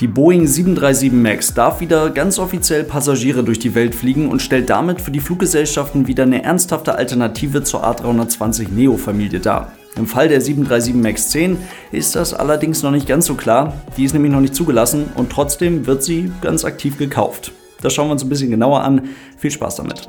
Die Boeing 737 MAX darf wieder ganz offiziell Passagiere durch die Welt fliegen und stellt damit für die Fluggesellschaften wieder eine ernsthafte Alternative zur A320 Neo-Familie dar. Im Fall der 737 MAX 10 ist das allerdings noch nicht ganz so klar. Die ist nämlich noch nicht zugelassen und trotzdem wird sie ganz aktiv gekauft. Das schauen wir uns ein bisschen genauer an. Viel Spaß damit.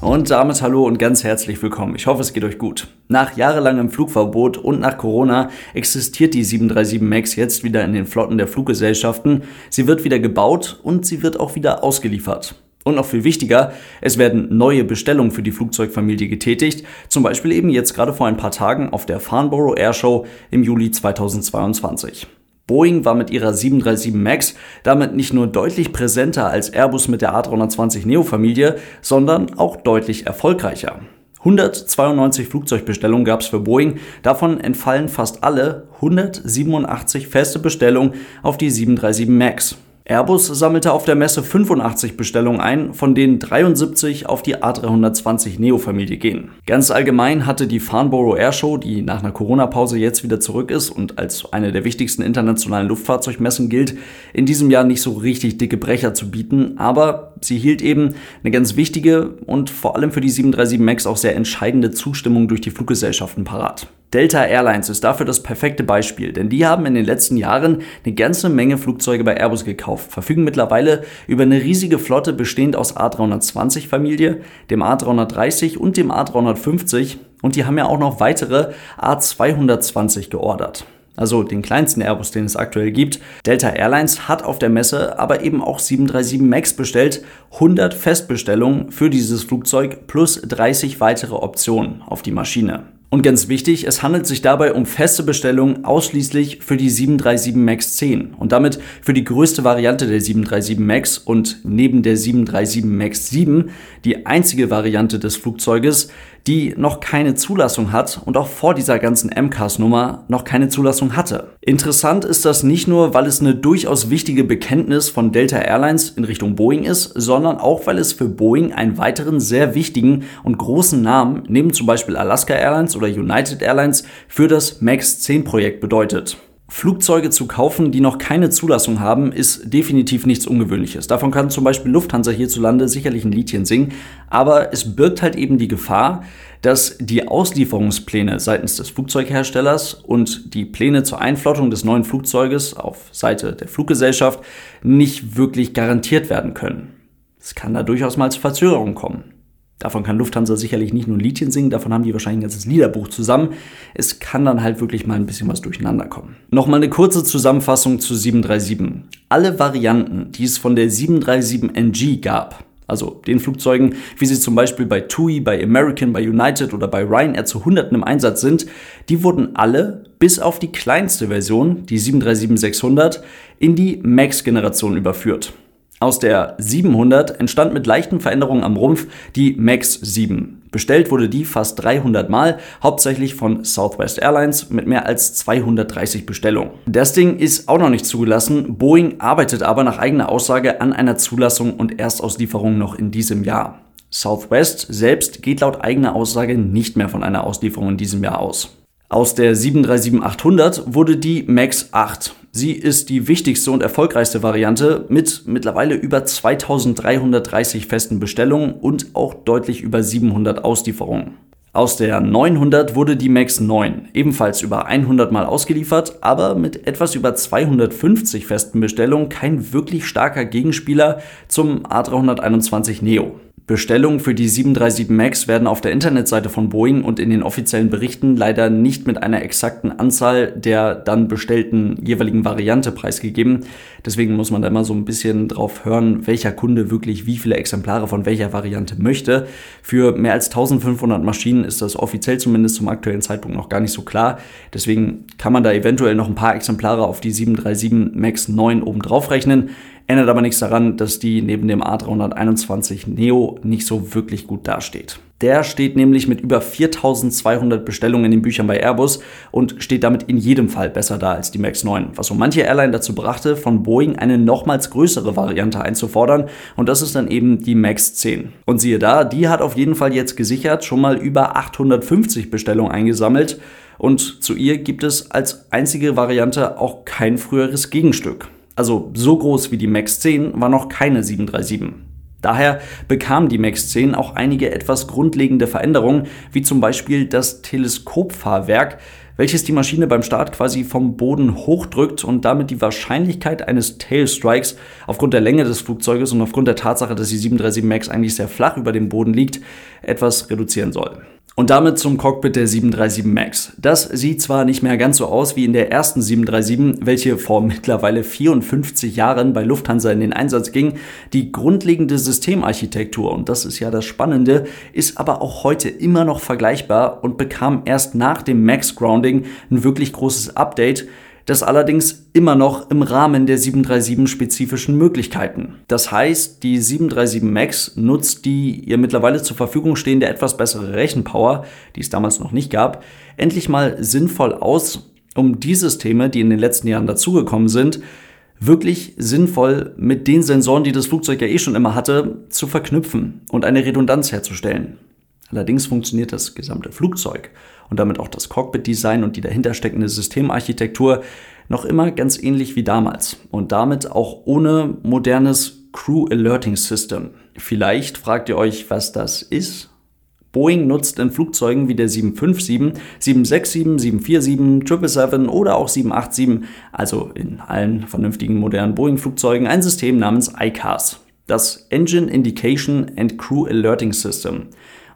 Und damit hallo und ganz herzlich willkommen. Ich hoffe, es geht euch gut. Nach jahrelangem Flugverbot und nach Corona existiert die 737 MAX jetzt wieder in den Flotten der Fluggesellschaften. Sie wird wieder gebaut und sie wird auch wieder ausgeliefert. Und noch viel wichtiger, es werden neue Bestellungen für die Flugzeugfamilie getätigt, zum Beispiel eben jetzt gerade vor ein paar Tagen auf der Farnborough Airshow im Juli 2022. Boeing war mit ihrer 737 MAX damit nicht nur deutlich präsenter als Airbus mit der A320 Neo-Familie, sondern auch deutlich erfolgreicher. 192 Flugzeugbestellungen gab es für Boeing, davon entfallen fast alle 187 feste Bestellungen auf die 737 MAX. Airbus sammelte auf der Messe 85 Bestellungen ein, von denen 73 auf die A320 Neo-Familie gehen. Ganz allgemein hatte die Farnborough Airshow, die nach einer Corona-Pause jetzt wieder zurück ist und als eine der wichtigsten internationalen Luftfahrzeugmessen gilt, in diesem Jahr nicht so richtig dicke Brecher zu bieten, aber sie hielt eben eine ganz wichtige und vor allem für die 737 MAX auch sehr entscheidende Zustimmung durch die Fluggesellschaften parat. Delta Airlines ist dafür das perfekte Beispiel, denn die haben in den letzten Jahren eine ganze Menge Flugzeuge bei Airbus gekauft, verfügen mittlerweile über eine riesige Flotte bestehend aus A320-Familie, dem A330 und dem A350 und die haben ja auch noch weitere A220 geordert. Also den kleinsten Airbus, den es aktuell gibt. Delta Airlines hat auf der Messe aber eben auch 737 MAX bestellt, 100 Festbestellungen für dieses Flugzeug plus 30 weitere Optionen auf die Maschine. Und ganz wichtig, es handelt sich dabei um feste Bestellungen ausschließlich für die 737 MAX 10 und damit für die größte Variante der 737 MAX und neben der 737 MAX 7 die einzige Variante des Flugzeuges, die noch keine Zulassung hat und auch vor dieser ganzen MCAS-Nummer noch keine Zulassung hatte. Interessant ist das nicht nur, weil es eine durchaus wichtige Bekenntnis von Delta Airlines in Richtung Boeing ist, sondern auch, weil es für Boeing einen weiteren sehr wichtigen und großen Namen neben zum Beispiel Alaska Airlines oder United Airlines für das MAX 10 Projekt bedeutet. Flugzeuge zu kaufen, die noch keine Zulassung haben, ist definitiv nichts Ungewöhnliches. Davon kann zum Beispiel Lufthansa hierzulande sicherlich ein Liedchen singen, aber es birgt halt eben die Gefahr, dass die Auslieferungspläne seitens des Flugzeugherstellers und die Pläne zur Einflottung des neuen Flugzeuges auf Seite der Fluggesellschaft nicht wirklich garantiert werden können. Es kann da durchaus mal zu Verzögerungen kommen. Davon kann Lufthansa sicherlich nicht nur ein Liedchen singen, davon haben die wahrscheinlich ein ganzes Liederbuch zusammen. Es kann dann halt wirklich mal ein bisschen was durcheinander kommen. Nochmal eine kurze Zusammenfassung zu 737. Alle Varianten, die es von der 737NG gab, also den Flugzeugen, wie sie zum Beispiel bei TUI, bei American, bei United oder bei Ryanair zu Hunderten im Einsatz sind, die wurden alle bis auf die kleinste Version, die 737-600, in die MAX-Generation überführt. Aus der 700 entstand mit leichten Veränderungen am Rumpf die MAX 7. Bestellt wurde die fast 300 Mal, hauptsächlich von Southwest Airlines mit mehr als 230 Bestellungen. Das Ding ist auch noch nicht zugelassen. Boeing arbeitet aber nach eigener Aussage an einer Zulassung und Erstauslieferung noch in diesem Jahr. Southwest selbst geht laut eigener Aussage nicht mehr von einer Auslieferung in diesem Jahr aus. Aus der 737-800 wurde die MAX 8. Sie ist die wichtigste und erfolgreichste Variante mit mittlerweile über 2330 festen Bestellungen und auch deutlich über 700 Auslieferungen. Aus der 900 wurde die MAX 9, ebenfalls über 100 Mal ausgeliefert, aber mit etwas über 250 festen Bestellungen kein wirklich starker Gegenspieler zum A321 Neo. Bestellungen für die 737 MAX werden auf der Internetseite von Boeing und in den offiziellen Berichten leider nicht mit einer exakten Anzahl der dann bestellten jeweiligen Variante preisgegeben. Deswegen muss man da immer so ein bisschen drauf hören, welcher Kunde wirklich wie viele Exemplare von welcher Variante möchte. Für mehr als 1500 Maschinen ist das offiziell zumindest zum aktuellen Zeitpunkt noch gar nicht so klar. Deswegen kann man da eventuell noch ein paar Exemplare auf die 737 MAX 9 oben drauf rechnen. Ändert aber nichts daran, dass die neben dem A321 Neo nicht so wirklich gut dasteht. Der steht nämlich mit über 4200 Bestellungen in den Büchern bei Airbus und steht damit in jedem Fall besser da als die MAX 9, was so manche Airline dazu brachte, von Boeing eine nochmals größere Variante einzufordern und das ist dann eben die MAX 10. Und siehe da, die hat auf jeden Fall jetzt gesichert schon mal über 850 Bestellungen eingesammelt Und zu ihr gibt es als einzige Variante auch kein früheres Gegenstück. Also so groß wie die MAX 10 war noch keine 737. Daher bekam die MAX 10 auch einige etwas grundlegende Veränderungen, wie zum Beispiel das Teleskopfahrwerk, welches die Maschine beim Start quasi vom Boden hochdrückt und damit die Wahrscheinlichkeit eines Tailstrikes aufgrund der Länge des Flugzeuges und aufgrund der Tatsache, dass die 737 MAX eigentlich sehr flach über dem Boden liegt, etwas reduzieren soll. Und damit zum Cockpit der 737 MAX. Das sieht zwar nicht mehr ganz so aus wie in der ersten 737, welche vor mittlerweile 54 Jahren bei Lufthansa in den Einsatz ging. Die grundlegende Systemarchitektur, und das ist ja das Spannende, ist aber auch heute immer noch vergleichbar und bekam erst nach dem MAX Grounding ein wirklich großes Update das allerdings immer noch im Rahmen der 737-spezifischen Möglichkeiten. Das heißt, die 737 MAX nutzt die ihr mittlerweile zur Verfügung stehende etwas bessere Rechenpower, die es damals noch nicht gab, endlich mal sinnvoll aus, um die Systeme, die in den letzten Jahren dazugekommen sind, wirklich sinnvoll mit den Sensoren, die das Flugzeug ja eh schon immer hatte, zu verknüpfen und eine Redundanz herzustellen. Allerdings funktioniert das gesamte Flugzeug und damit auch das Cockpit-Design und die dahinter steckende Systemarchitektur noch immer ganz ähnlich wie damals und damit auch ohne modernes Crew Alerting System. Vielleicht fragt ihr euch, was das ist. Boeing nutzt in Flugzeugen wie der 757, 767, 747, 777 oder auch 787, also in allen vernünftigen modernen Boeing-Flugzeugen, ein System namens ICAS, das Engine Indication and Crew Alerting System.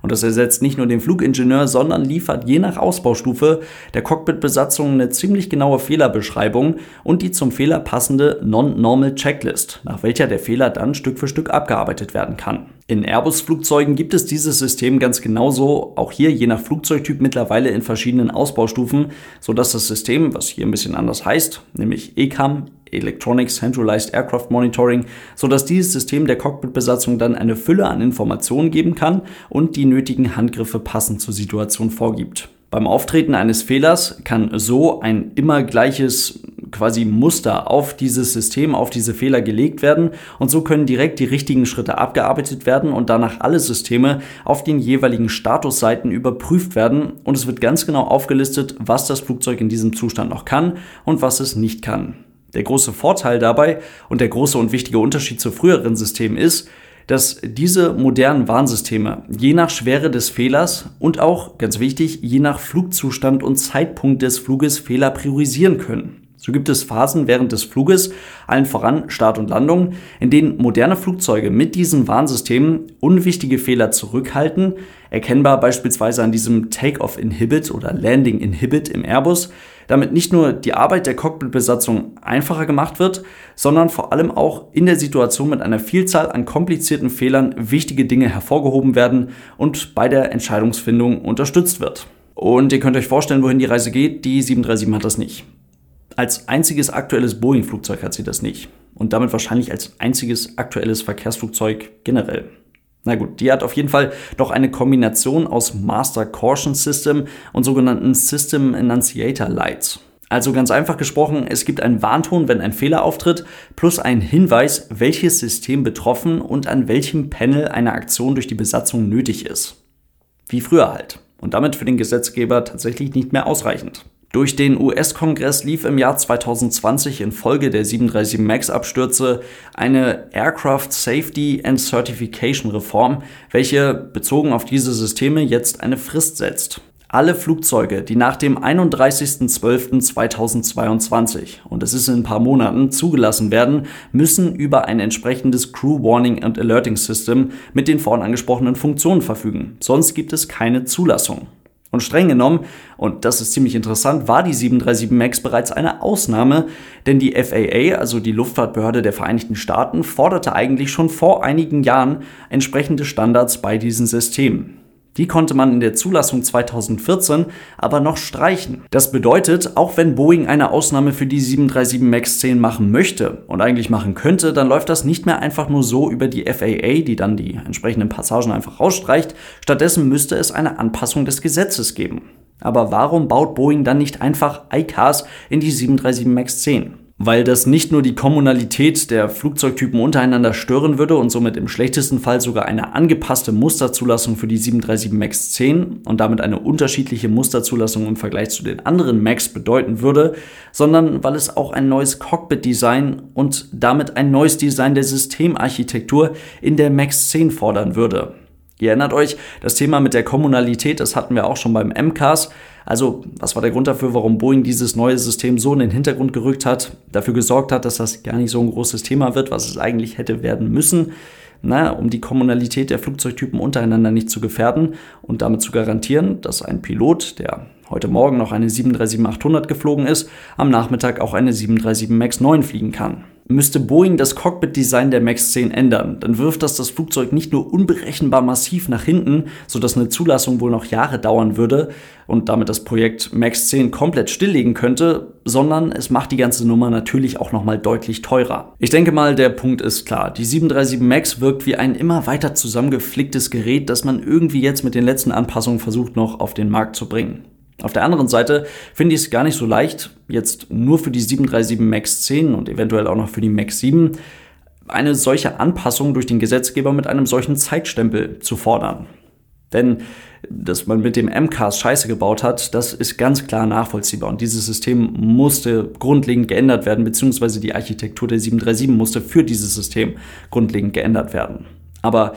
Und das ersetzt nicht nur den Flugingenieur, sondern liefert je nach Ausbaustufe der Cockpitbesatzung eine ziemlich genaue Fehlerbeschreibung und die zum Fehler passende Non-Normal Checklist, nach welcher der Fehler dann Stück für Stück abgearbeitet werden kann. In Airbus-Flugzeugen gibt es dieses System ganz genauso, auch hier je nach Flugzeugtyp mittlerweile in verschiedenen Ausbaustufen, sodass das System, was hier ein bisschen anders heißt, nämlich ECAM, Electronic Centralized Aircraft Monitoring, sodass dieses System der Cockpitbesatzung dann eine Fülle an Informationen geben kann und die nötigen Handgriffe passend zur Situation vorgibt. Beim Auftreten eines Fehlers kann so ein immer gleiches quasi Muster auf dieses System, auf diese Fehler gelegt werden und so können direkt die richtigen Schritte abgearbeitet werden und danach alle Systeme auf den jeweiligen Statusseiten überprüft werden und es wird ganz genau aufgelistet, was das Flugzeug in diesem Zustand noch kann und was es nicht kann. Der große Vorteil dabei und der große und wichtige Unterschied zu früheren Systemen ist, dass diese modernen Warnsysteme je nach Schwere des Fehlers und auch, ganz wichtig, je nach Flugzustand und Zeitpunkt des Fluges Fehler priorisieren können. So gibt es Phasen während des Fluges, allen voran Start und Landung, in denen moderne Flugzeuge mit diesen Warnsystemen unwichtige Fehler zurückhalten, erkennbar beispielsweise an diesem Take-off Inhibit oder Landing Inhibit im Airbus, damit nicht nur die Arbeit der Cockpitbesatzung einfacher gemacht wird, sondern vor allem auch in der Situation mit einer Vielzahl an komplizierten Fehlern wichtige Dinge hervorgehoben werden und bei der Entscheidungsfindung unterstützt wird. Und ihr könnt euch vorstellen, wohin die Reise geht. Die 737 hat das nicht. Als einziges aktuelles Boeing-Flugzeug hat sie das nicht. Und damit wahrscheinlich als einziges aktuelles Verkehrsflugzeug generell. Na gut, die hat auf jeden Fall doch eine Kombination aus Master Caution System und sogenannten System Enunciator Lights. Also ganz einfach gesprochen, es gibt einen Warnton, wenn ein Fehler auftritt, plus einen Hinweis, welches System betroffen und an welchem Panel eine Aktion durch die Besatzung nötig ist. Wie früher halt. Und damit für den Gesetzgeber tatsächlich nicht mehr ausreichend. Durch den US-Kongress lief im Jahr 2020 infolge der 737 MAX-Abstürze eine Aircraft Safety and Certification Reform, welche bezogen auf diese Systeme jetzt eine Frist setzt. Alle Flugzeuge, die nach dem 31.12.2022, und es ist in ein paar Monaten, zugelassen werden, müssen über ein entsprechendes Crew Warning and Alerting System mit den vorhin angesprochenen Funktionen verfügen. Sonst gibt es keine Zulassung. Und streng genommen, und das ist ziemlich interessant, war die 737 MAX bereits eine Ausnahme, denn die FAA, also die Luftfahrtbehörde der Vereinigten Staaten, forderte eigentlich schon vor einigen Jahren entsprechende Standards bei diesen Systemen. Die konnte man in der Zulassung 2014 aber noch streichen. Das bedeutet, auch wenn Boeing eine Ausnahme für die 737 MAX 10 machen möchte und eigentlich machen könnte, dann läuft das nicht mehr einfach nur so über die FAA, die dann die entsprechenden Passagen einfach rausstreicht. Stattdessen müsste es eine Anpassung des Gesetzes geben. Aber warum baut Boeing dann nicht einfach ICAS in die 737 MAX 10? Weil das nicht nur die Kommunalität der Flugzeugtypen untereinander stören würde und somit im schlechtesten Fall sogar eine angepasste Musterzulassung für die 737 MAX 10 und damit eine unterschiedliche Musterzulassung im Vergleich zu den anderen MAX bedeuten würde, sondern weil es auch ein neues Cockpit-Design und damit ein neues Design der Systemarchitektur in der MAX 10 fordern würde. Ihr erinnert euch, das Thema mit der Kommunalität, das hatten wir auch schon beim MCAS. Also, was war der Grund dafür, warum Boeing dieses neue System so in den Hintergrund gerückt hat, dafür gesorgt hat, dass das gar nicht so ein großes Thema wird, was es eigentlich hätte werden müssen? Na, um die Kommunalität der Flugzeugtypen untereinander nicht zu gefährden und damit zu garantieren, dass ein Pilot, der heute Morgen noch eine 737-800 geflogen ist, am Nachmittag auch eine 737 MAX 9 fliegen kann. Müsste Boeing das Cockpit-Design der MAX 10 ändern, dann wirft das das Flugzeug nicht nur unberechenbar massiv nach hinten, sodass eine Zulassung wohl noch Jahre dauern würde und damit das Projekt MAX 10 komplett stilllegen könnte, sondern es macht die ganze Nummer natürlich auch nochmal deutlich teurer. Ich denke mal, der Punkt ist klar. Die 737 MAX wirkt wie ein immer weiter zusammengeflicktes Gerät, das man irgendwie jetzt mit den letzten Anpassungen versucht noch auf den Markt zu bringen. Auf der anderen Seite finde ich es gar nicht so leicht, jetzt nur für die 737 MAX 10 und eventuell auch noch für die MAX 7 eine solche Anpassung durch den Gesetzgeber mit einem solchen Zeitstempel zu fordern. Denn dass man mit dem MCAS Scheiße gebaut hat, das ist ganz klar nachvollziehbar. Und dieses System musste grundlegend geändert werden, beziehungsweise die Architektur der 737 musste für dieses System grundlegend geändert werden. Aber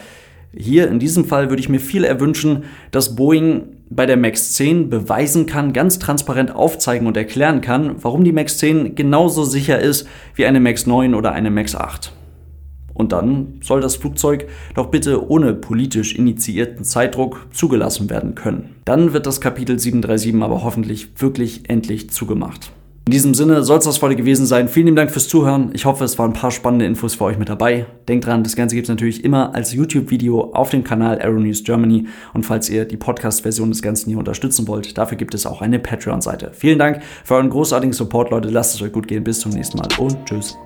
hier in diesem Fall würde ich mir viel erwünschen, dass Boeing bei der MAX 10 beweisen kann, ganz transparent aufzeigen und erklären kann, warum die MAX 10 genauso sicher ist wie eine MAX 9 oder eine MAX 8. Und dann soll das Flugzeug doch bitte ohne politisch initiierten Zeitdruck zugelassen werden können. Dann wird das Kapitel 737 aber hoffentlich wirklich endlich zugemacht. In diesem Sinne soll es das heute gewesen sein. Vielen lieben Dank fürs Zuhören. Ich hoffe, es waren ein paar spannende Infos für euch mit dabei. Denkt dran, das Ganze gibt es natürlich immer als YouTube-Video auf dem Kanal Aero News Germany. Und falls ihr die Podcast-Version des Ganzen hier unterstützen wollt, dafür gibt es auch eine Patreon-Seite. Vielen Dank für euren großartigen Support, Leute. Lasst es euch gut gehen. Bis zum nächsten Mal und tschüss.